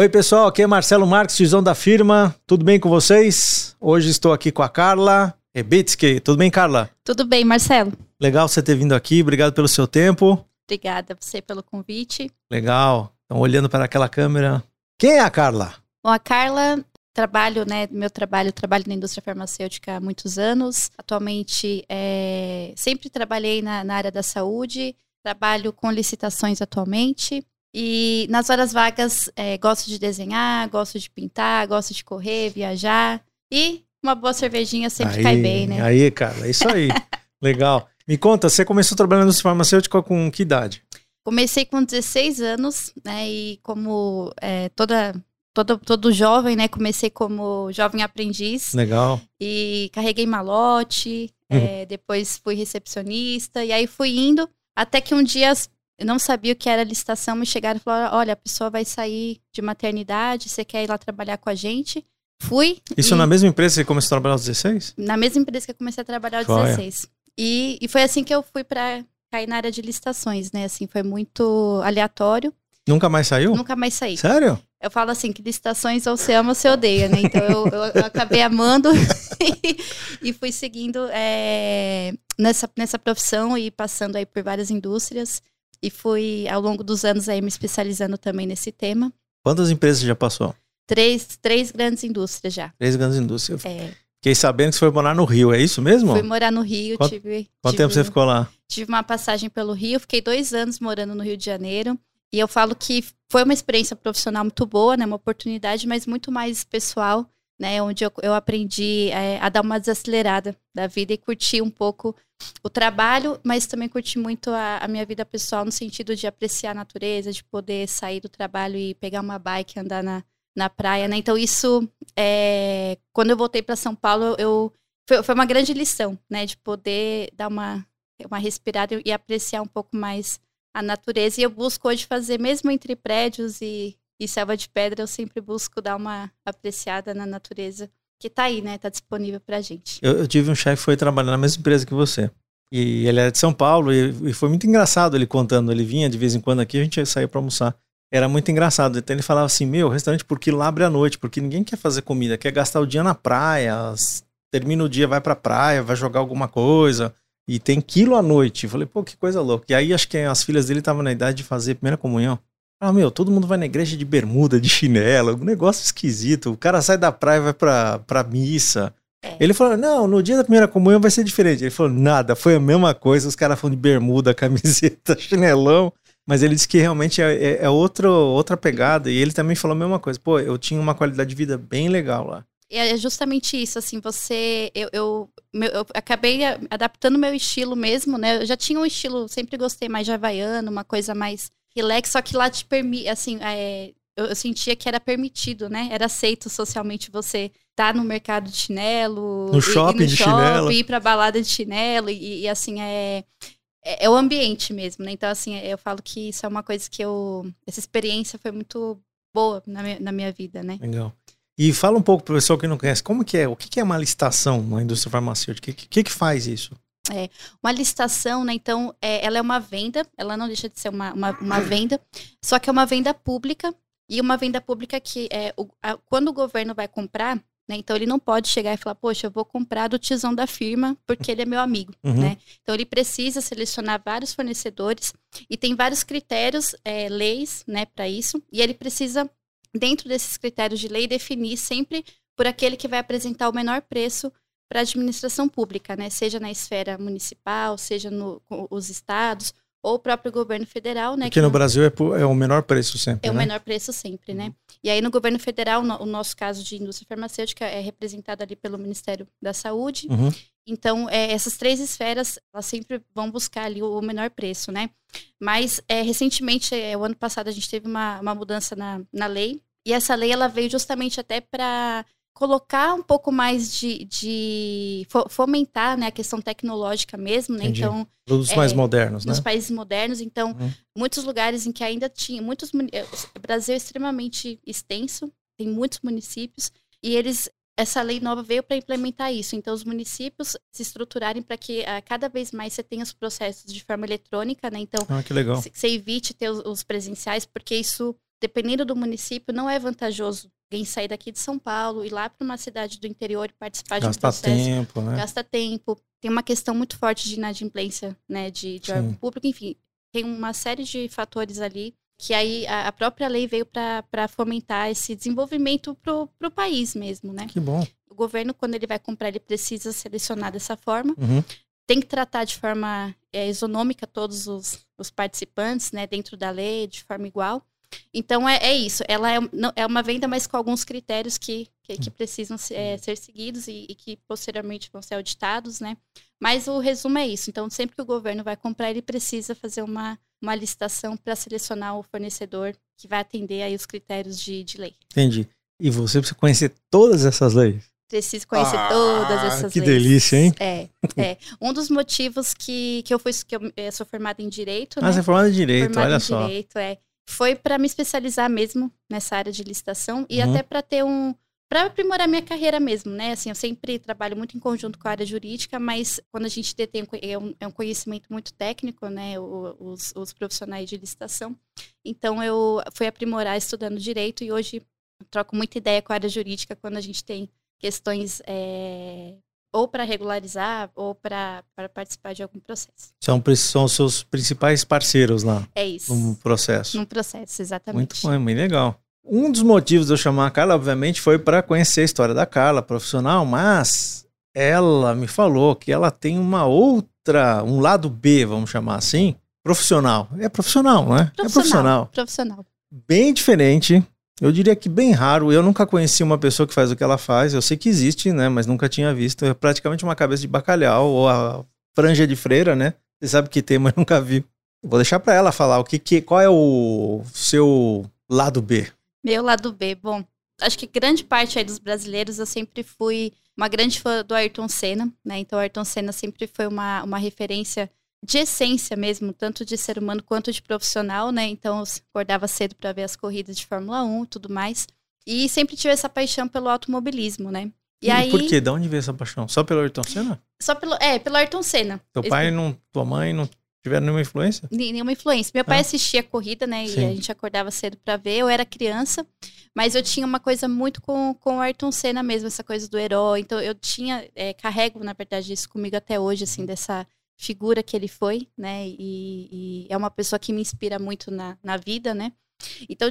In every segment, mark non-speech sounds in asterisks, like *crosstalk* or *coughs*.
Oi, pessoal, aqui é Marcelo Marques, tizão da firma. Tudo bem com vocês? Hoje estou aqui com a Carla Rebitsky. Tudo bem, Carla? Tudo bem, Marcelo. Legal você ter vindo aqui. Obrigado pelo seu tempo. Obrigada a você pelo convite. Legal. Então, olhando para aquela câmera. Quem é a Carla? Bom, a Carla trabalho, né, meu trabalho, trabalho na indústria farmacêutica há muitos anos. Atualmente, é, sempre trabalhei na, na área da saúde, trabalho com licitações atualmente. E nas horas vagas, é, gosto de desenhar, gosto de pintar, gosto de correr, viajar. E uma boa cervejinha sempre aí, cai bem, né? Aí, cara, é isso aí. *laughs* Legal. Me conta, você começou trabalhando no farmacêutico com que idade? Comecei com 16 anos, né? E como é, toda todo, todo jovem, né? Comecei como jovem aprendiz. Legal. E carreguei malote, uhum. é, depois fui recepcionista, e aí fui indo, até que um dia eu não sabia o que era licitação, me chegaram e falaram: olha, a pessoa vai sair de maternidade, você quer ir lá trabalhar com a gente? Fui. Isso e... na mesma empresa que você começou a trabalhar aos 16? Na mesma empresa que eu comecei a trabalhar aos foi. 16. E, e foi assim que eu fui para cair na área de licitações, né? Assim, foi muito aleatório. Nunca mais saiu? Nunca mais saí. Sério? Eu falo assim, que licitações ou você ama ou você odeia, né? Então eu, eu, eu acabei amando e, *laughs* e, fui seguindo é, nessa, nessa profissão e passando aí por várias indústrias. E fui, ao longo dos anos, aí me especializando também nesse tema. Quantas empresas já passou? Três, três grandes indústrias já. Três grandes indústrias. É. Fiquei sabendo que você foi morar no Rio, é isso mesmo? Fui morar no Rio, quanto, tive... Quanto tive, tempo você ficou lá? Tive uma passagem pelo Rio, fiquei dois anos morando no Rio de Janeiro. E eu falo que foi uma experiência profissional muito boa, né? Uma oportunidade, mas muito mais pessoal, né? Onde eu, eu aprendi é, a dar uma desacelerada da vida e curtir um pouco o trabalho, mas também curti muito a, a, minha vida pessoal no sentido de apreciar a natureza, de poder sair do trabalho e pegar uma bike andar na, na praia, né? Então isso, é, quando eu voltei para São Paulo, eu foi, foi, uma grande lição, né? De poder dar uma uma respirada e apreciar um pouco mais a natureza. E eu busco hoje fazer, mesmo entre prédios e, e selva de pedra, eu sempre busco dar uma apreciada na natureza que tá aí, né? Tá disponível pra gente. Eu, eu tive um chefe que foi trabalhar na mesma empresa que você. E ele é de São Paulo e, e, foi muito engraçado ele contando. Ele vinha de vez em quando aqui, a gente sair pra almoçar. Era muito engraçado. Então ele falava assim: Meu, restaurante porque lá abre à noite, porque ninguém quer fazer comida, quer gastar o dia na praia, termina o dia, vai pra praia, vai jogar alguma coisa. E tem quilo à noite. Eu falei, pô, que coisa louca. E aí acho que as filhas dele estavam na idade de fazer primeira comunhão. Ah, meu, todo mundo vai na igreja de bermuda, de chinelo, um negócio esquisito. O cara sai da praia e vai pra, pra missa. É. Ele falou, não, no dia da primeira comunhão vai ser diferente. Ele falou, nada, foi a mesma coisa. Os caras foram de bermuda, *laughs* camiseta, chinelão. Mas ele disse que realmente é, é, é outro, outra pegada. E ele também falou a mesma coisa. Pô, eu tinha uma qualidade de vida bem legal lá. É justamente isso, assim, você. Eu, eu, eu acabei adaptando meu estilo mesmo, né? Eu já tinha um estilo, sempre gostei mais de havaiano, uma coisa mais relax, só que lá te permite, assim, é, eu, eu, sentia que era permitido, né? Era aceito socialmente você estar tá no mercado de chinelo, no shopping no de shopping, chinelo, ir pra balada de chinelo e, e assim é, é, é o ambiente mesmo, né? Então assim eu falo que isso é uma coisa que eu essa experiência foi muito boa na minha, na minha vida, né? Legal. E fala um pouco para o pessoal que não conhece, como que é, o que é uma licitação na indústria farmacêutica? O que, que, que faz isso? É, uma licitação, né? Então, é, ela é uma venda, ela não deixa de ser uma, uma, uma, *coughs* venda, só que é uma venda pública, e uma venda pública que é, o, a, quando o governo vai comprar, né? Então ele não pode chegar e falar, poxa, eu vou comprar do tizão da firma porque ele é meu amigo, uhum. né? Então ele precisa selecionar vários fornecedores e tem vários critérios, é, leis, né, para isso, e ele precisa, dentro desses critérios de lei, definir sempre por aquele que vai apresentar o menor preço para a administração pública, né? Seja na esfera municipal, seja nos no, estados ou o próprio governo federal, né? Aqui no não... Brasil é, é, o menor preço sempre. É né? o menor preço sempre, né? E aí no governo federal, no, o nosso caso de indústria farmacêutica é representado ali pelo Ministério da Saúde. Uhum. Então, é, essas três esferas, elas sempre vão buscar ali o, o menor preço, né? Mas, é, recentemente, é, o ano passado, a gente teve uma, uma mudança na, na lei. E essa lei, ela veio justamente até para colocar um pouco mais de, de fomentar né, a questão tecnológica mesmo, né? Então, dos é, mais modernos, né? Dos países modernos, então, uhum. muitos lugares em que ainda tinha, muitos eh, o Brasil é extremamente extenso, tem muitos municípios e eles essa lei nova veio para implementar isso. Então, os municípios se estruturarem para que uh, cada vez mais você tenha os processos de forma eletrônica, né? Então, ah, que legal. você evite ter os, os presenciais, porque isso dependendo do município, não é vantajoso alguém sair daqui de São Paulo, ir lá para uma cidade do interior e participar Gasta de um processo. tempo, né? Gasta tempo. Tem uma questão muito forte de inadimplência, né, de, de órgão público, enfim. Tem uma série de fatores ali que aí a, a própria lei veio para fomentar esse desenvolvimento para o país mesmo, né? Que bom. O governo, quando ele vai comprar, ele precisa selecionar dessa forma Uhum. tem que tratar de forma é, isonômica todos os, os participantes, né, dentro da lei, de forma igual. Então é, é isso. Ela é, não- é uma venda, mas com alguns critérios que, que, que precisam é, ser seguidos e, e que posteriormente vão ser auditados, né? Mas o resumo é isso. Então, sempre que o governo vai comprar, ele precisa fazer uma, uma licitação para selecionar o fornecedor que vai atender aí os critérios de, de lei. Entendi. E você precisa conhecer todas essas leis. Preciso conhecer Ah, todas essas que leis. delícia, hein? É, é. Um dos motivos que, que eu fui que eu eh, sou formada em direito, Ah, né? você é formada em Direito, formada olha em só. direito, é. Foi para me especializar mesmo nessa área de licitação e Uhum. até para ter um para aprimorar minha carreira mesmo, né? Assim, eu sempre trabalho muito em conjunto com a área jurídica, mas quando a gente detém é um, é um conhecimento muito técnico, né? O- os, os profissionais de licitação. Então eu fui aprimorar estudando direito e hoje troco muita ideia com a área jurídica quando a gente tem questões é, ou para regularizar ou para participar de algum processo. São, são os seus principais parceiros lá É isso. no processo. Num processo, Muito exatamente. bom, muito legal. Um dos motivos de eu chamar a Carla, obviamente, foi para conhecer a história da Carla, profissional, mas ela me falou que ela tem uma outra, um lado B, vamos chamar assim, profissional. É profissional, né? É profissional. Profissional. Bem diferente. Eu diria que bem raro. Eu nunca conheci uma pessoa que faz o que ela faz. Eu sei que existe, né? Mas nunca tinha visto. É praticamente uma cabeça de bacalhau ou a franja de freira, né? Você sabe que tem, mas nunca viu. Vou deixar para ela falar o que, que qual é o seu lado B. Meu lado B, bom, acho que grande parte aí dos brasileiros eu sempre fui uma grande fã do Ayrton Senna, né? Então o Ayrton Senna sempre foi uma, uma referência de essência mesmo, tanto de ser humano quanto de profissional, né? Então eu acordava cedo para ver as corridas de Fórmula 1 e tudo mais. E sempre tive essa paixão pelo automobilismo, né? E, aí, por quê? De onde veio essa paixão? Só pelo Ayrton Senna? só pelo, é, pelo Ayrton Senna. Teu pai, não, tua mãe não tiveram nenhuma influência? Nenhuma influência. Meu pai Ah. assistia a corrida, né? Sim. E a gente acordava cedo pra ver. Eu era criança, mas eu tinha uma coisa muito com, com o Ayrton Senna mesmo, essa coisa do herói. Então eu tinha, é, carrego, na verdade, isso comigo até hoje, assim, dessa figura que ele foi, né? E, e é uma pessoa que me inspira muito na, na vida, né? Então,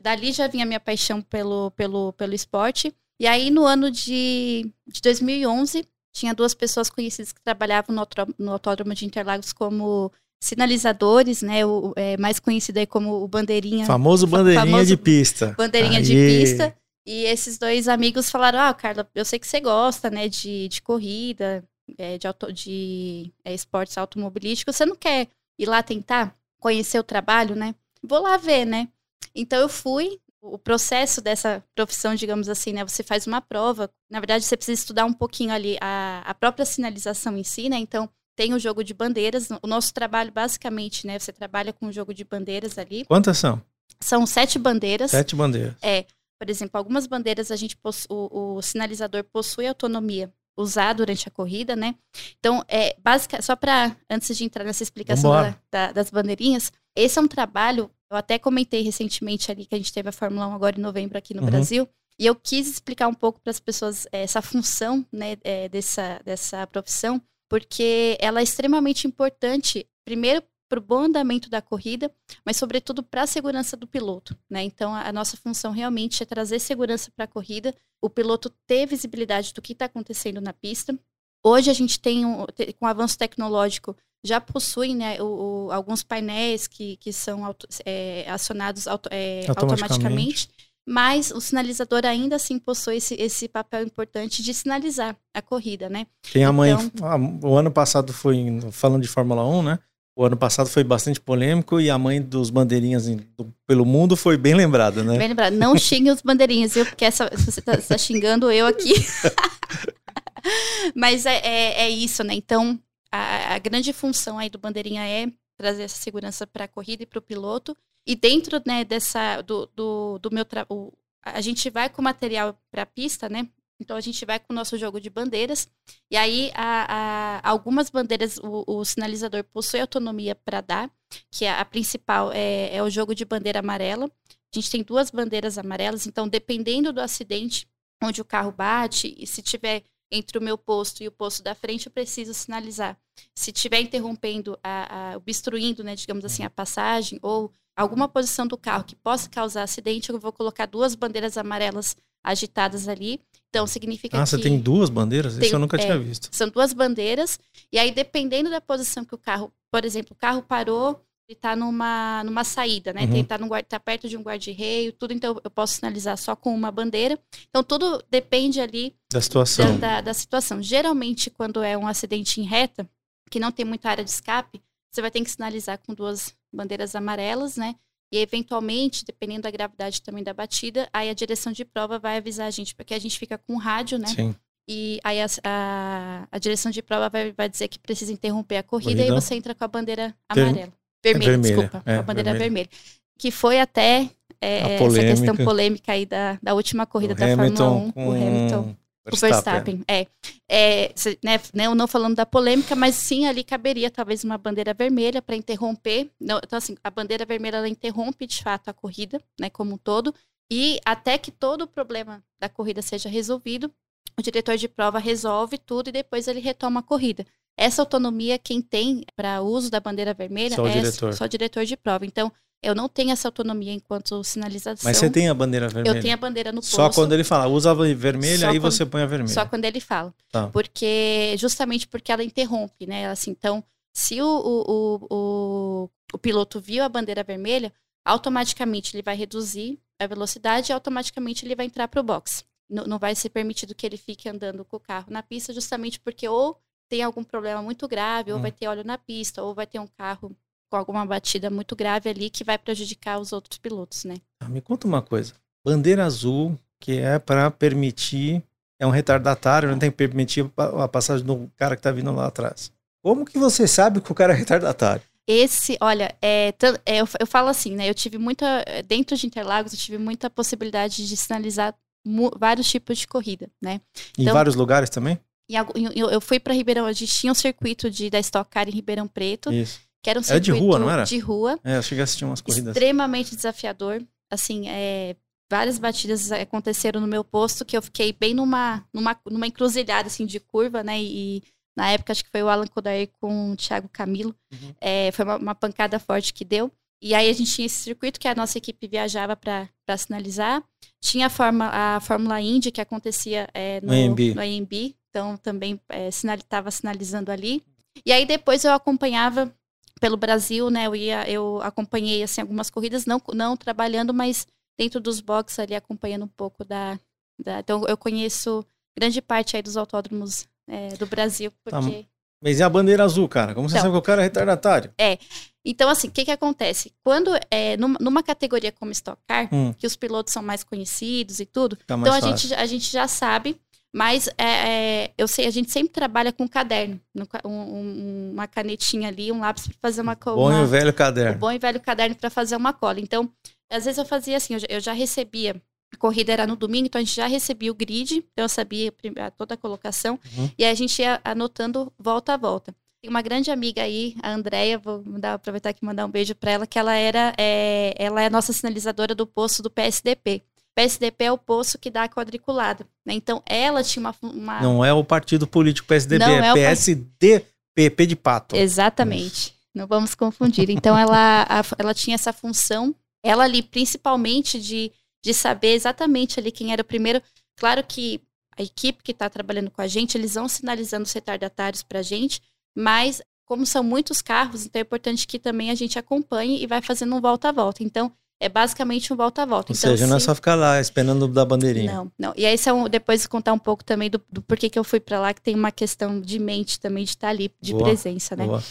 dali já vinha a minha paixão pelo, pelo, pelo esporte. E aí, no ano de, de 2011, tinha duas pessoas conhecidas que trabalhavam no, no Autódromo de Interlagos como sinalizadores, né? O, é, mais conhecido aí como o Bandeirinha, Famoso bandeirinha famoso de pista. bandeirinha de Aê. pista. E esses dois amigos falaram: Ah, Carla, eu sei que você gosta, né, de, de corrida, é, de, auto, de é, esportes automobilísticos. Você não quer ir lá tentar conhecer o trabalho, né? Vou lá ver, né? Então eu fui. O processo dessa profissão, digamos assim, né? Você faz uma prova. Na verdade, você precisa estudar um pouquinho ali a, a própria sinalização em si, né? Então, tem o jogo de bandeiras. O nosso trabalho, basicamente, né? Você trabalha com o jogo de bandeiras ali. Quantas são? São sete bandeiras. Sete bandeiras. É, por exemplo, algumas bandeiras a gente o, o sinalizador possui autonomia usar durante a corrida, né? Então, é básica, só para antes de entrar nessa explicação da- da- das bandeirinhas, esse é um trabalho. Eu até comentei recentemente ali que a gente teve a Fórmula 1 agora em novembro aqui no Uhum. Brasil. E eu quis explicar um pouco para as pessoas é, essa função né, é, dessa, dessa profissão, porque ela é extremamente importante, primeiro, para o bom andamento da corrida, mas sobretudo para a segurança do piloto, né? Então a, a nossa função realmente é trazer segurança para a corrida, o piloto ter visibilidade do que está acontecendo na pista. Hoje a gente tem, um, com o avanço tecnológico, já possui né, o- o- alguns painéis que, que são auto- é, acionados auto- é, Automaticamente. automaticamente, mas o sinalizador ainda assim possui esse, esse papel importante de sinalizar a corrida, né? Tem a. Então- ah, O ano passado foi. Falando de Fórmula 1, né? O ano passado foi bastante polêmico e a mãe dos bandeirinhas do- pelo mundo foi bem lembrada, né? Bem lembrado, não xingue os bandeirinhas, viu? Porque essa, você tá, tá xingando eu aqui. *laughs* Mas é, é, é isso, né? Então, a, a grande função aí do bandeirinha é trazer essa segurança para a corrida e para o piloto. E dentro né, dessa do, do, do meu trabalho, a gente vai com material para a pista, né? Então a gente vai com o nosso jogo de bandeiras. E aí a, a- algumas bandeiras o, o sinalizador possui autonomia para dar, que a, a principal é, é o jogo de bandeira amarela, a gente tem duas bandeiras amarelas, então dependendo do acidente onde o carro bate, e se tiver entre o meu posto e o posto da frente, eu preciso sinalizar. Se estiver interrompendo, a, obstruindo, né, digamos assim, a passagem, ou alguma posição do carro que possa causar acidente, eu vou colocar duas bandeiras amarelas agitadas ali. Então, significa ah, que... você tem duas bandeiras? Tem, Isso eu nunca é, tinha visto. São duas bandeiras, e aí dependendo da posição que o carro... Por exemplo, o carro parou, ele está numa, numa saída, né? Uhum. Ele está tá perto de um guarda-reio, tudo, então eu posso sinalizar só com uma bandeira. Então, tudo depende ali Da situação. da, da, da situação. Geralmente, quando é um acidente em reta, que não tem muita área de escape, você vai ter que sinalizar com duas bandeiras amarelas, né? E eventualmente, dependendo da gravidade também da batida, aí a direção de prova vai avisar a gente, porque a gente fica com rádio, né? Sim. E aí a, a, a direção de prova vai, vai dizer que precisa interromper a corrida, Corrida. e você entra com a bandeira amarela. Vermelha, vermelha, desculpa. é, a bandeira vermelha. vermelha. Que foi até é, essa questão polêmica. aí da, da última corrida O da Fórmula 1, com o Hamilton o Verstappen, é. é né, né, não falando da polêmica, mas sim ali caberia talvez uma bandeira vermelha para interromper. Não, então, assim, a bandeira vermelha ela interrompe de fato a corrida, né, como um todo, e até que todo o problema da corrida seja resolvido, o diretor de prova resolve tudo e depois ele retoma a corrida. Essa autonomia quem tem para uso da bandeira vermelha Só o é diretor. só o diretor de prova. Então, eu não tenho essa autonomia enquanto sinalização. Mas você tem a bandeira vermelha? Eu tenho a bandeira no posto. Só quando ele fala, usa a vermelha, Só aí quando- você põe a vermelha. Só quando ele fala. Tá. Porque, justamente porque ela interrompe, né? Assim, então, se o, o, o, o, piloto viu a bandeira vermelha, automaticamente ele vai reduzir a velocidade e automaticamente ele vai entrar para o box. Não, não vai ser permitido que ele fique andando com o carro na pista, justamente porque ou tem algum problema muito grave, ou Hum. vai ter óleo na pista, ou vai ter um carro com alguma batida muito grave ali que vai prejudicar os outros pilotos, né? Ah, Me conta uma coisa. Bandeira azul, que é para permitir, é um retardatário, não tem que permitir a passagem do cara que tá vindo lá atrás. Como que você sabe que o cara é retardatário? Esse, olha, é, é, eu, eu falo assim, né? Eu tive muita. Dentro de Interlagos, eu tive muita possibilidade de sinalizar vários tipos de corrida, né? Em Então- vários lugares também? Em- eu, eu fui para Ribeirão, a gente tinha um circuito de, da Stock Car em Ribeirão Preto, Isso. Que era um Era de circuito rua, não era? de rua, É, eu cheguei a assistir umas corridas. extremamente desafiador. Assim, é, várias batidas aconteceram no meu posto que eu fiquei bem numa, numa, numa encruzilhada assim, de curva, né? E, na época acho que foi o Alan Kodair com o Thiago Camilo. Uhum. É, foi uma, uma pancada forte que deu. E aí a gente tinha esse circuito que a nossa equipe viajava para sinalizar. Tinha a, forma, a Fórmula Indy que acontecia é, no, No AMB. Então também estava sinalizando ali. E aí depois eu acompanhava pelo Brasil, né? Eu ia, eu acompanhei assim algumas corridas, não, não trabalhando, mas dentro dos boxes ali acompanhando um pouco da, da então eu conheço grande parte aí dos autódromos é, do Brasil, Tá. porque Mas e a bandeira azul, cara? Como você Então. sabe que o cara é retardatário? então assim, o que que acontece? Quando é numa, numa categoria como Stock Car, Hum, que os pilotos são mais conhecidos e tudo, mais então a fácil. gente, a gente já sabe, mas é, é, eu sei, a gente sempre trabalha com caderno, no ca- um- um- uma canetinha ali, um lápis para fazer uma, co- Bom e uma o velho o caderno. bom e velho caderno para fazer uma cola. Então, às vezes eu fazia assim, eu já, eu já recebia, a corrida era no domingo, então a gente já recebia o grid, então eu sabia toda a colocação, Uhum. e aí a gente ia anotando volta a volta. Tem uma grande amiga aí, a Andrea, vou mandar, aproveitar aqui e mandar um beijo para ela, que ela era, é, ela é a nossa sinalizadora do posto do PSDP. PSDP é o posto que dá a quadriculada, né? Então, ela tinha uma... uma... Não é o partido político PSDB, Não é, é o PSDP, P de pato. Exatamente. Não vamos confundir. Então, ela, a- ela tinha essa função, ela ali, principalmente, de, de saber exatamente ali quem era o primeiro. Claro que a equipe que está trabalhando com a gente, eles vão sinalizando os retardatários para a gente, mas como são muitos carros, então é importante que também a gente acompanhe e vai fazendo um volta a volta. Então, é basicamente um volta a volta. Ou então, seja, não é só ficar lá esperando da bandeirinha. não, não. E aí, se eu depois contar um pouco também do, do porquê que eu fui para lá, que tem uma questão de mente também de estar ali, de Boa, presença, né? Boa.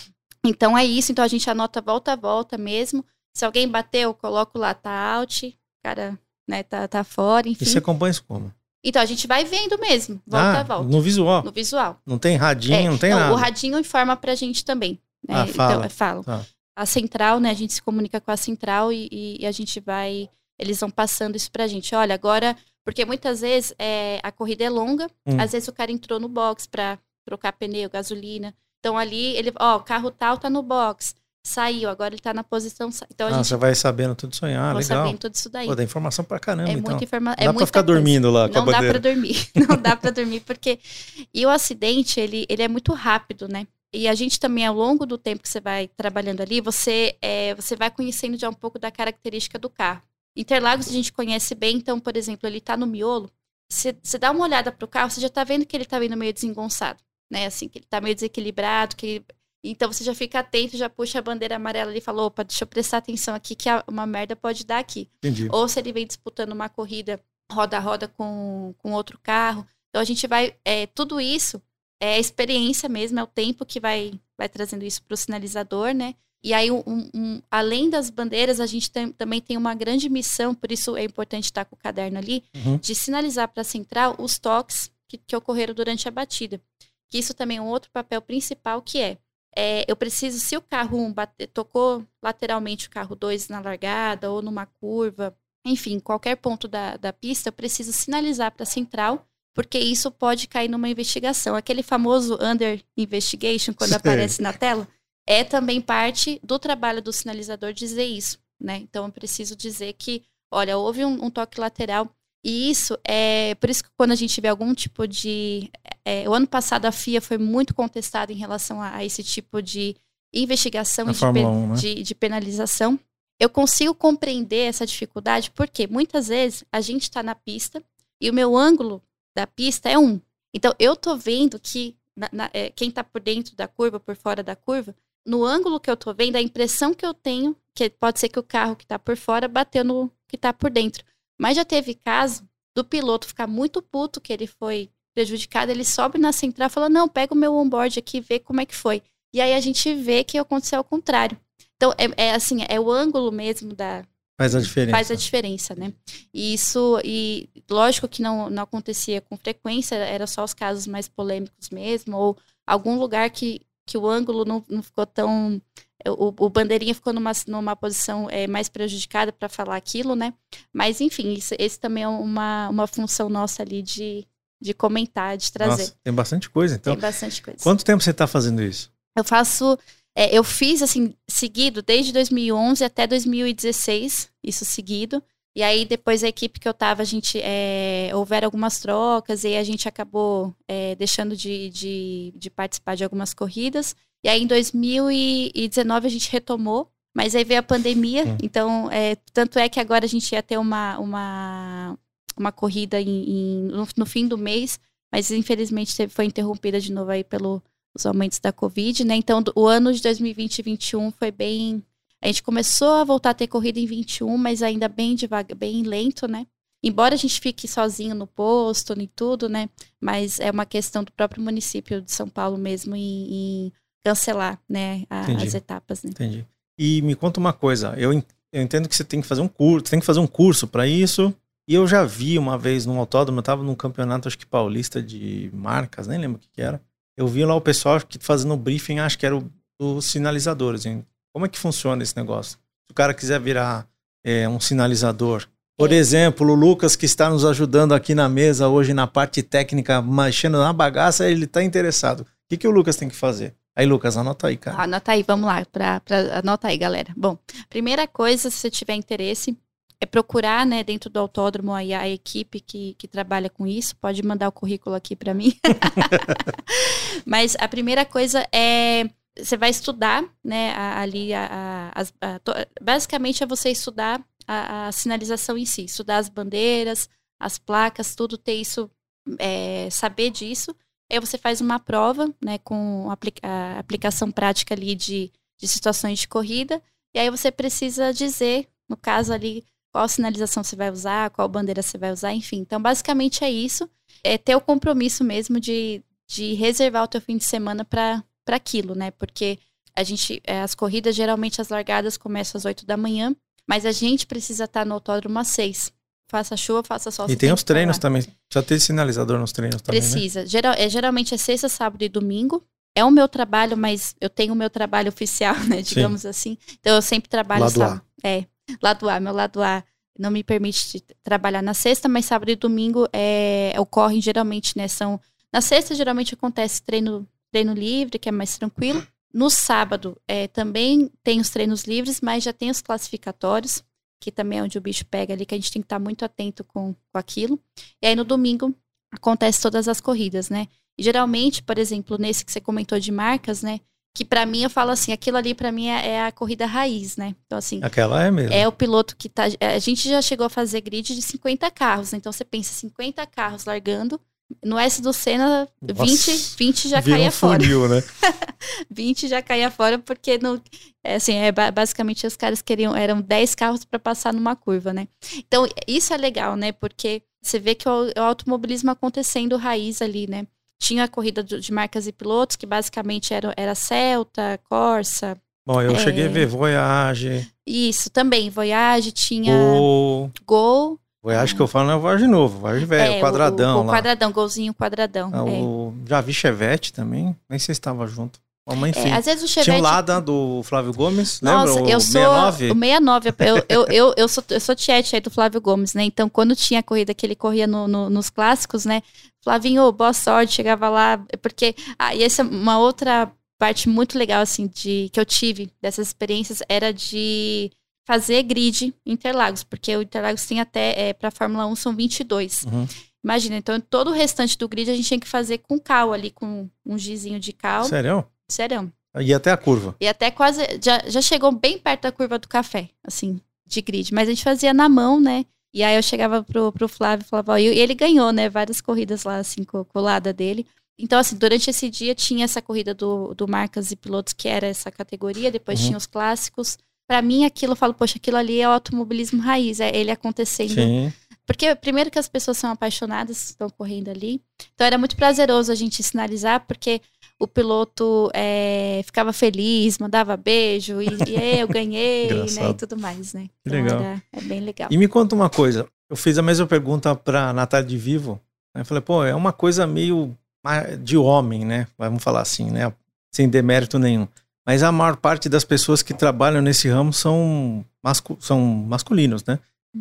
Então é isso, então a gente anota volta a volta mesmo. Se alguém bateu, eu coloco lá, tá out, cara, né, tá, tá fora, E enfim. você acompanha isso como? Então a gente vai vendo mesmo, volta ah, a volta, no visual. no visual. Não tem radinho, É, não tem não, nada. O radinho informa pra gente também. Né? Ah, fala. Então, é. Tá. A central, né, a gente se comunica com a central e, e- a gente vai, eles vão passando isso pra gente. Olha, agora, porque muitas vezes é, a corrida é longa, Hum. às vezes o cara entrou no box pra trocar pneu, gasolina. Então ali, ele, ó, o carro tal tá no box. saiu, agora ele tá na posição. Então a ah, gente você vai sabendo tudo sonhar, vai legal. sabendo tudo isso daí. Pô, dá informação pra caramba, é então. muita informação. É dá pra muita ficar coisa. dormindo lá Não dá pra dormir. *laughs* Não dá pra dormir, porque. E o acidente, ele, ele é muito rápido, né? E a gente também, ao longo do tempo que você vai trabalhando ali, você, é, você vai conhecendo já um pouco da característica do carro. Interlagos a gente conhece bem, então, por exemplo, ele tá no miolo. Você, você dá uma olhada pro carro, você já tá vendo que ele tá vindo meio desengonçado, né? Assim, que ele tá meio desequilibrado, que ele- Então você já fica atento, já puxa a bandeira amarela ali e fala, opa, deixa eu prestar atenção aqui que uma merda pode dar aqui Entendi. ou se ele vem disputando uma corrida roda a roda com, com outro carro. Então a gente vai. É, tudo isso é a experiência mesmo, é o tempo que vai, vai trazendo isso para o sinalizador, né? E aí, um- um- além das bandeiras, a gente tem- também tem uma grande missão, por isso é importante estar com o caderno ali, Uhum. de sinalizar para a central os toques que, que ocorreram durante a batida. Que isso também é um outro papel principal, que é, é, eu preciso, se o carro 1 bate- tocou lateralmente o carro 2 na largada ou numa curva, enfim, qualquer ponto da, da pista, eu preciso sinalizar para a central, porque isso pode cair numa investigação. Aquele famoso under investigation, quando Sei. aparece na tela, é também parte do trabalho do sinalizador dizer isso, né? Então eu preciso dizer que, olha, houve um, um toque lateral. E isso é. Por isso que quando a gente vê algum tipo de. é, o ano passado a FIA foi muito contestada em relação a, a esse tipo de investigação e de, Fórmula pe- 1, né? de, de penalização. Eu consigo compreender essa dificuldade, porque muitas vezes a gente está na pista e o meu ângulo da pista é um. Então eu tô vendo que na- na- é, quem está por dentro da curva, por fora da curva, no ângulo que eu tô vendo, a impressão que eu tenho, que pode ser que o carro que está por fora bateu no que está por dentro. Mas já teve caso do piloto ficar muito puto que ele foi prejudicado, ele sobe na central e fala: Não, pega o meu onboard aqui vê como é que foi. E aí a gente vê que aconteceu ao contrário. Então, é, é assim, é o ângulo mesmo da, Faz a diferença. faz a diferença, né? E isso, e lógico que não, não acontecia com frequência, era só os casos mais polêmicos mesmo, ou algum lugar que, que o ângulo não, não ficou tão. O, o bandeirinha ficou numa, numa posição é, mais prejudicada para falar aquilo, né? Mas, enfim, isso, esse também é uma, uma função nossa ali de, de comentar, de trazer. Nossa, tem bastante coisa. Então, Tem bastante coisa. quanto tempo você está fazendo isso? Eu faço. É, eu fiz assim, seguido, desde 2011 até 2016, isso seguido. E aí, depois a equipe que eu tava, a gente. É, houveram algumas trocas e a gente acabou é, deixando de, de, de participar de algumas corridas. E aí, em 2019, a gente retomou. Mas aí veio a pandemia, Hum. então, é, tanto é que agora a gente ia ter uma, uma, uma corrida em, em- no, no fim do mês, mas infelizmente foi interrompida de novo aí pelos aumentos da Covid, né? Então, o ano de 2020 e 2021 foi bem. A gente começou a voltar a ter corrida em 21, mas ainda bem devagar, bem lento, né? Embora a gente fique sozinho no posto e tudo, né? Mas é uma questão do próprio município de São Paulo mesmo em, em cancelar, né? a- as etapas, né? Entendi. E me conta uma coisa, eu, eu entendo que você tem que fazer um curso, tem que fazer um curso para isso. E eu já vi uma vez num autódromo, eu tava num campeonato, acho que paulista de marcas, nem lembro o que, que era. Eu vi lá o pessoal que fazendo o briefing, acho que era o, os sinalizadores. hein? Como é que funciona esse negócio? Se o cara quiser virar é, um sinalizador. Por É. exemplo, o Lucas que está nos ajudando aqui na mesa hoje na parte técnica, mexendo na bagaça, ele está interessado. O que, que o Lucas tem que fazer? Aí, Lucas, anota aí, cara. Anota aí, vamos lá, pra, pra, anota aí, galera. Bom, primeira coisa, se você tiver interesse, é procurar, né, dentro do autódromo aí a equipe que, que trabalha com isso. Pode mandar o currículo aqui para mim. *laughs* Mas a primeira coisa é você vai estudar, né, ali a, a- a- basicamente é você estudar a, sinalização em si, estudar as bandeiras, as placas, tudo ter isso, é, saber disso. Aí você faz uma prova, né, com a aplicação prática ali de, de situações de corrida. E aí você precisa dizer, no caso ali, qual sinalização você vai usar, qual bandeira você vai usar, enfim. Então, basicamente é isso. É ter o compromisso mesmo de, de reservar o teu fim de semana para aquilo, né? Porque a gente, é, as corridas, geralmente as largadas começam às 8 da manhã, mas a gente precisa estar no autódromo às 6. Faça chuva, faça sol. E tem os treinos lá. também. Precisa ter sinalizador nos treinos também, né? Precisa. Geral, é, geralmente é sexta, sábado e domingo. É o meu trabalho, mas eu tenho o meu trabalho oficial, *laughs* né? Digamos assim. Então eu sempre trabalho Lado sábado. É, lado A. Meu lado A não me permite trabalhar na sexta, mas sábado e domingo é, ocorrem geralmente, né? São. Na sexta, geralmente acontece treino, treino livre, que é mais tranquilo. No sábado é, também tem os treinos livres, mas já tem os classificatórios, que também é onde o bicho pega ali, que a gente tem que estar muito atento com, com aquilo. E aí no domingo acontece todas as corridas, né? E, geralmente, por exemplo, nesse que você comentou de marcas, né? Que para mim eu falo assim, aquilo ali para mim é, é, a corrida raiz, né? Então assim, aquela é mesmo. É o piloto que tá, a gente já chegou a fazer grid de 50 carros, né? então você pensa 50 carros largando, no S do Senna, 20, 20 já caía um fora. Funil, né? *laughs* 20 já caía fora, porque no, é, assim, é, basicamente os caras queriam, eram 10 carros para passar numa curva, né? Então, isso é legal, né? Porque você vê que o, o automobilismo acontecendo raiz ali, né? Tinha a corrida de marcas e pilotos, que basicamente era, era Celta, Corsa. Bom, eu é... cheguei a ver Voyage. Isso, também. Voyage tinha. Gol. Gol. Voyage que eu falo não é Voyage novo, Voyage velho, é, quadradão o, o, o quadradão, golzinho quadradão. Ah, é. o, já vi Chevette também, nem sei se estava junto. Mas enfim, é, às vezes o Chevette... Tinha um Lada do Flávio Gomes, Nossa, lembra? eu sou 69? O 69, eu, eu, eu, eu, sou, eu sou tiete aí do Flávio Gomes, né? Então, quando tinha a corrida que ele corria no, no, nos clássicos, né? Flavinho, boa sorte, chegava lá, porque... Ah, e essa é uma outra parte muito legal, assim, de que eu tive dessas experiências, era de fazer grid Interlagos, porque o Interlagos tem até, é, para Fórmula 1 são 22. Uhum. Imagina, então todo o restante do grid a gente tinha que fazer com cal ali, com um gizinho de cal. Sério? Sério. E até a curva. E até quase, já, já chegou bem perto da curva do café, assim, de grid. Mas a gente fazia na mão, né? E aí eu chegava pro, pro Flávio e falava, ó, e ele ganhou, né? Várias corridas lá, assim, com, lado dele. Então, assim, durante esse dia tinha essa corrida do, do Marcas e Pilotos, que era essa categoria, depois uhum. tinha os clássicos para mim aquilo, eu falo, poxa, aquilo ali é o automobilismo raiz, é ele acontecendo. Sim. Porque primeiro que as pessoas são apaixonadas, estão correndo ali. Então era muito prazeroso a gente sinalizar, porque o piloto é, ficava feliz, mandava beijo, e, e eu ganhei, né? E tudo mais, né? Então, legal. Era, é bem legal. E me conta uma coisa, eu fiz a mesma pergunta para Natália de Vivo. Né? Eu falei, pô, é uma coisa meio de homem, né? Vamos falar assim, né? Sem demérito nenhum. Mas a maior parte das pessoas que trabalham nesse ramo são, mascu são masculinos, né?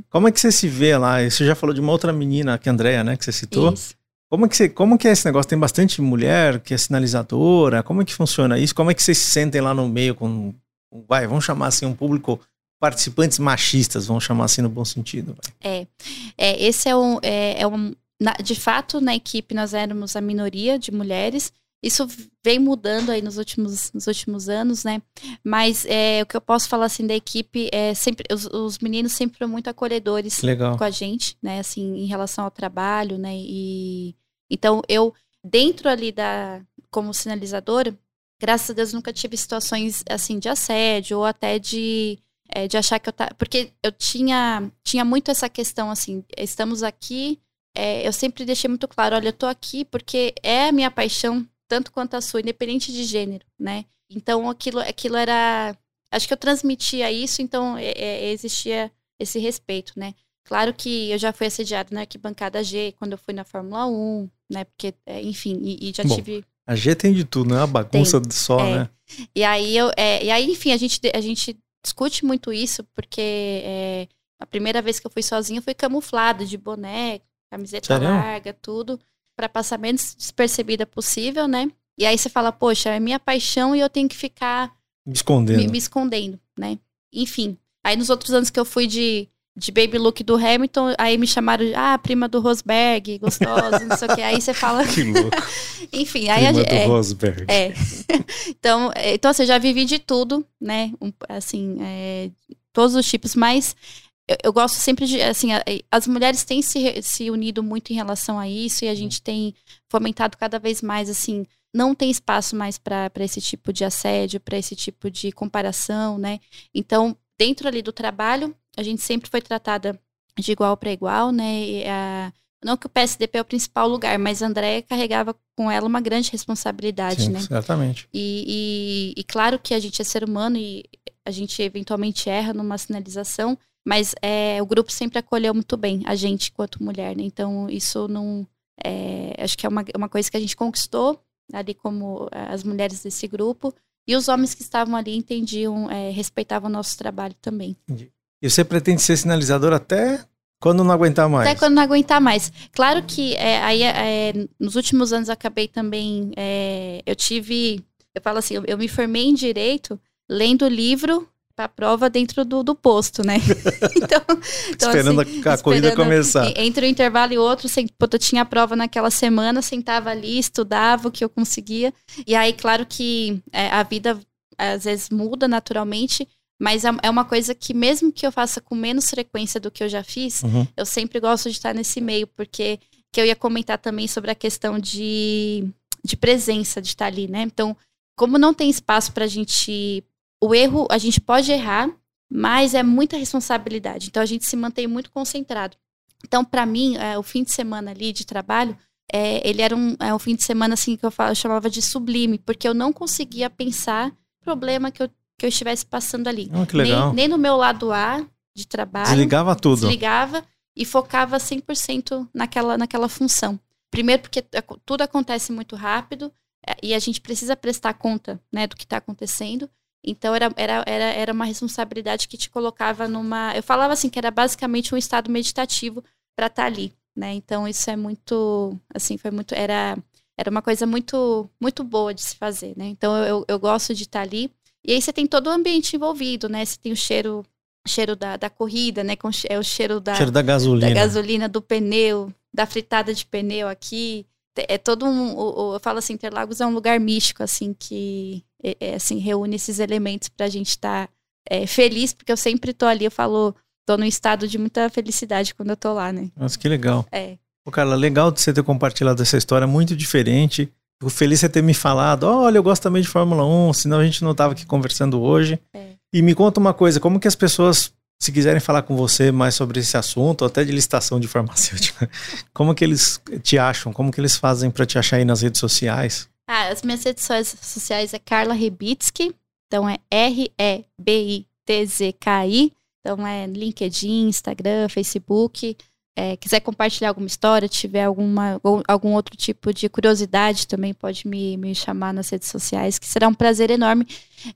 Como é que você se vê lá? Você já falou de uma outra menina, que é a Andrea, né? Que você citou. Isso. Como é, que você, como que é esse negócio? Tem bastante mulher que é sinalizadora? Como é que funciona isso? Como é que vocês se sentem lá no meio com... Vai, vamos chamar assim, um público participantes machistas, vamos chamar assim no bom sentido. É, é, esse é um, é, é um na, de fato, na equipe nós éramos a minoria de mulheres, isso vem mudando aí nos últimos, nos últimos anos, né? Mas é, o que eu posso falar assim da equipe é sempre os, os meninos sempre foram muito acolhedores Legal. com a gente, né? Assim, em relação ao trabalho, né? E então eu dentro ali da como sinalizadora, graças a Deus nunca tive situações assim de assédio ou até de é, de achar que eu tá porque eu tinha tinha muito essa questão assim, estamos aqui é, eu sempre deixei muito claro, olha, eu tô aqui porque é a minha paixão tanto quanto a sua, independente de gênero, né? Então aquilo, aquilo era. Acho que eu transmitia isso, então é, é, existia esse respeito, né? Claro que eu já fui assediada na arquibancada G quando eu fui na Fórmula 1, né? Porque, é, enfim, e, e já Bom, tive. A G tem de tudo, né? Uma bagunça tem, só, é. né? E aí, eu, é, e aí, enfim, a gente, a gente discute muito isso, porque é, a primeira vez que eu fui sozinha foi camuflada de boné, camiseta Sério? larga, tudo para passar menos despercebida possível, né? E aí você fala, poxa, é minha paixão e eu tenho que ficar me escondendo, me, me escondendo, né? Enfim. Aí nos outros anos que eu fui de, de baby look do Hamilton, aí me chamaram de, ah, prima do Rosberg, gostosa, não sei o que. Aí você fala. *laughs* Que louco. *laughs* Enfim, aí prima a, do é, Rosberg. É. *laughs* então, é, então, assim, eu já vivi de tudo, né? Um, assim, é, todos os tipos, mas eu, eu, gosto sempre de, assim, as mulheres têm se, se unido muito em relação a isso e a gente tem fomentado cada vez mais, assim, não tem espaço mais para esse tipo de assédio, para esse tipo de comparação, né? Então, dentro ali do trabalho, a gente sempre foi tratada de igual para igual, né? A, não que o PSDP é o principal lugar, mas a Andréia carregava com ela uma grande responsabilidade, Sim, né? Certamente. E, e, e, claro que a gente é ser humano e a gente eventualmente erra numa sinalização, mas é, o grupo sempre acolheu muito bem a gente quanto mulher, né? Então isso não. É, acho que é uma, uma coisa que a gente conquistou ali como é, as mulheres desse grupo. E os homens que estavam ali entendiam, é, respeitavam o nosso trabalho também. E você pretende ser sinalizador até quando não aguentar mais? Até quando não aguentar mais. Claro que é, aí é, nos últimos anos acabei também. É, eu tive Eu falo assim, eu, eu me formei em direito lendo livro para prova dentro do, do posto, né? *laughs* então, então, esperando assim, a, a corrida começar. Entre um intervalo e outro, sem, eu tinha a prova naquela semana, sentava ali, estudava o que eu conseguia. E aí, claro que é, a vida às vezes muda naturalmente, mas é, é uma coisa que, mesmo que eu faça com menos frequência do que eu já fiz, uhum. eu sempre gosto de estar nesse meio, porque que eu ia comentar também sobre a questão de, de presença, de estar ali, né? Então, como não tem espaço para a gente. O erro, a gente pode errar, mas é muita responsabilidade. Então, a gente se mantém muito concentrado. Então, para mim, é, o fim de semana ali de trabalho, é, ele era um, é um fim de semana assim que eu, eu chamava de sublime, porque eu não conseguia pensar problema que eu, que eu estivesse passando ali. Oh, que legal. Nem, nem no meu lado A de trabalho. Desligava tudo. Desligava e focava 100% naquela, naquela função. Primeiro, porque tudo acontece muito rápido é, e a gente precisa prestar conta né, do que está acontecendo. Então, era, era, era, era uma responsabilidade que te colocava numa. Eu falava assim, que era basicamente um estado meditativo para estar tá ali. Né? Então, isso é muito. Assim, foi muito. Era era uma coisa muito muito boa de se fazer, né? Então eu, eu gosto de estar ali. E aí você tem todo o ambiente envolvido, né? Você tem o cheiro cheiro da, da corrida, né? Com, é o cheiro da, cheiro da gasolina. Da gasolina, do pneu, da fritada de pneu aqui. É todo um. eu falo assim, Interlagos é um lugar místico, assim, que é, é assim, reúne esses elementos para a gente estar tá, é, feliz, porque eu sempre tô ali, eu falo, tô num estado de muita felicidade quando eu tô lá, né? Nossa, que legal. É. Pô, Carla, legal de você ter compartilhado essa história, muito diferente. Fico feliz você ter me falado, olha, eu gosto também de Fórmula 1, senão a gente não estava aqui conversando hoje. É. E me conta uma coisa, como que as pessoas, se quiserem falar com você mais sobre esse assunto, até de licitação de farmacêutica, *laughs* como que eles te acham? Como que eles fazem para te achar aí nas redes sociais? Ah, as minhas redes sociais é Carla Rebitsky, então é R-E-B-I-T-Z-K-I, então é LinkedIn, Instagram, Facebook é, quiser compartilhar alguma história, tiver alguma, algum outro tipo de curiosidade, também pode me, me chamar nas redes sociais, que será um prazer enorme.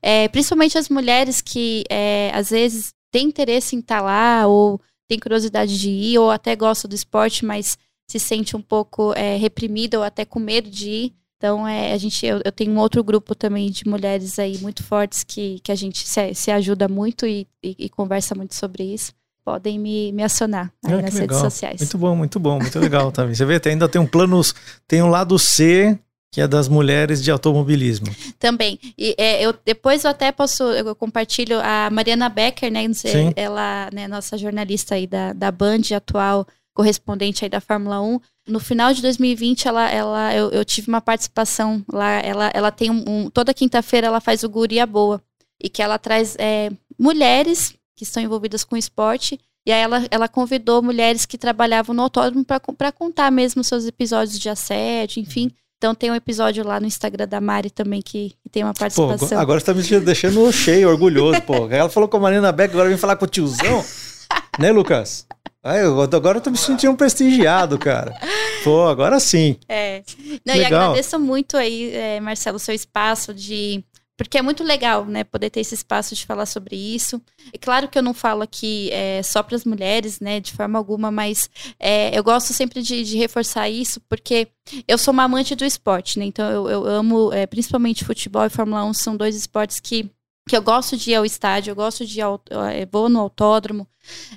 É, principalmente as mulheres que é, às vezes têm interesse em estar lá, ou têm curiosidade de ir, ou até gostam do esporte, mas se sente um pouco é, reprimida ou até com medo de ir. Então, é, a gente, eu, eu, tenho um outro grupo também de mulheres aí muito fortes que, que a gente se, se ajuda muito e, e, e conversa muito sobre isso podem me, me acionar aí ah, nas redes legal. sociais. Muito bom, muito bom, muito legal também. Você vê, ainda tem um plano, tem um lado C que é das mulheres de automobilismo. Também. E é, eu depois eu até posso eu compartilho a Mariana Becker, né, sei, ela, né, nossa jornalista aí da, da Band atual, correspondente aí da Fórmula 1. No final de 2020, ela, ela, eu, eu tive uma participação lá. Ela, ela tem um, um toda quinta-feira ela faz o Guria Boa e que ela traz é, mulheres que estão envolvidas com esporte. E aí ela, ela convidou mulheres que trabalhavam no autódromo para contar mesmo seus episódios de assédio, enfim. Então tem um episódio lá no Instagram da Mari também que, que tem uma participação. Pô, agora você tá me deixando cheio, orgulhoso, pô. Ela falou com a Marina Beck, agora vem falar com o tiozão. *laughs* né, Lucas? Ai, eu, agora eu tô me sentindo prestigiado, cara. Pô, agora sim. É. Não, Legal. e agradeço muito aí, é, Marcelo, o seu espaço de porque é muito legal, né, poder ter esse espaço de falar sobre isso. É claro que eu não falo aqui é, só para as mulheres, né, de forma alguma, mas é, eu gosto sempre de, de, reforçar isso, porque eu sou uma amante do esporte, né, então eu, eu amo, é, principalmente futebol e Fórmula 1, são dois esportes que, que eu gosto de ir ao estádio, eu gosto de ir ao, é, vou no autódromo,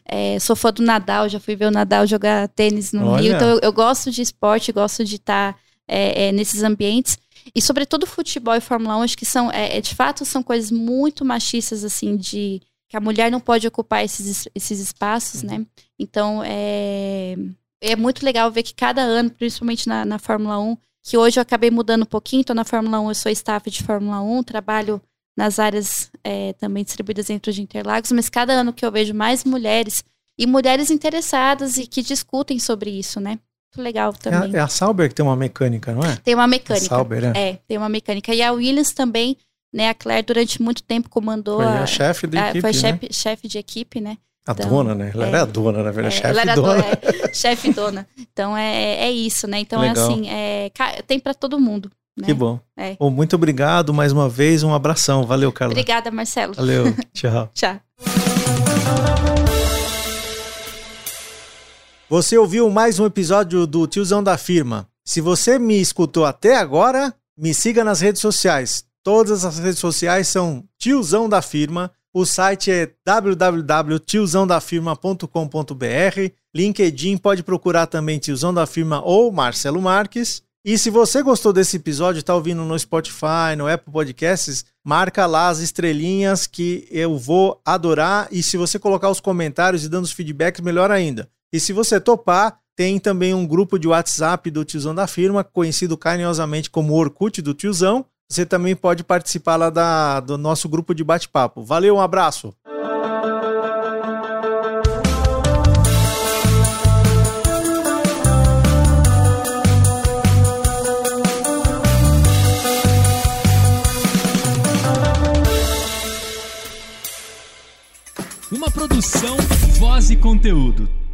é, sou fã do Nadal, já fui ver o Nadal jogar tênis no Olha. Rio, então eu, eu, gosto de esporte, gosto de estar tá, é, nesses ambientes, e sobretudo futebol e Fórmula 1, acho que são, é, é, de fato, são coisas muito machistas, assim, de que a mulher não pode ocupar esses, esses espaços, né? Então, é, é muito legal ver que cada ano, principalmente na, na Fórmula 1, que hoje eu acabei mudando um pouquinho, então na Fórmula 1 eu sou staff de Fórmula 1, trabalho nas áreas é, também distribuídas dentro de Interlagos, mas cada ano que eu vejo mais mulheres e mulheres interessadas e que discutem sobre isso, né? Legal também. É a, é a Sauber que tem uma mecânica, não é? Tem uma mecânica. A Sauber, é. é, tem uma mecânica. E a Williams também, né? A Claire durante muito tempo comandou. Foi a, a chefe de equipe. Foi né? chefe, chefe de equipe, né? A então, dona, né? Ela é, era a dona, na verdade, é, chefe ela dona. dona é, *laughs* chefe dona. Então é, é isso, né? Então é assim, é, tem para todo mundo. Né? Que bom. É. Bom, muito obrigado mais uma vez, um abração. Valeu, Carla. Obrigada, Marcelo. Valeu, *laughs* tchau. tchau. Você ouviu mais um episódio do Tiozão da Firma. Se você me escutou até agora, me siga nas redes sociais Todas as redes sociais são Tiozão da Firma. O site é www.tiozãodafirma.com.br. LinkedIn pode procurar também Tiozão da Firma ou Marcelo Marques. E se você gostou desse episódio, está ouvindo no Spotify, no Apple Podcasts, marca lá as estrelinhas que eu vou adorar. E se você colocar os comentários e dando os feedbacks, melhor ainda. E se você topar, tem também um grupo de WhatsApp do Tiozão da Firma, conhecido carinhosamente como Orkut do Tiozão. Você também pode participar lá da, do nosso grupo de bate-papo. Valeu, um abraço! Uma produção, voz e conteúdo.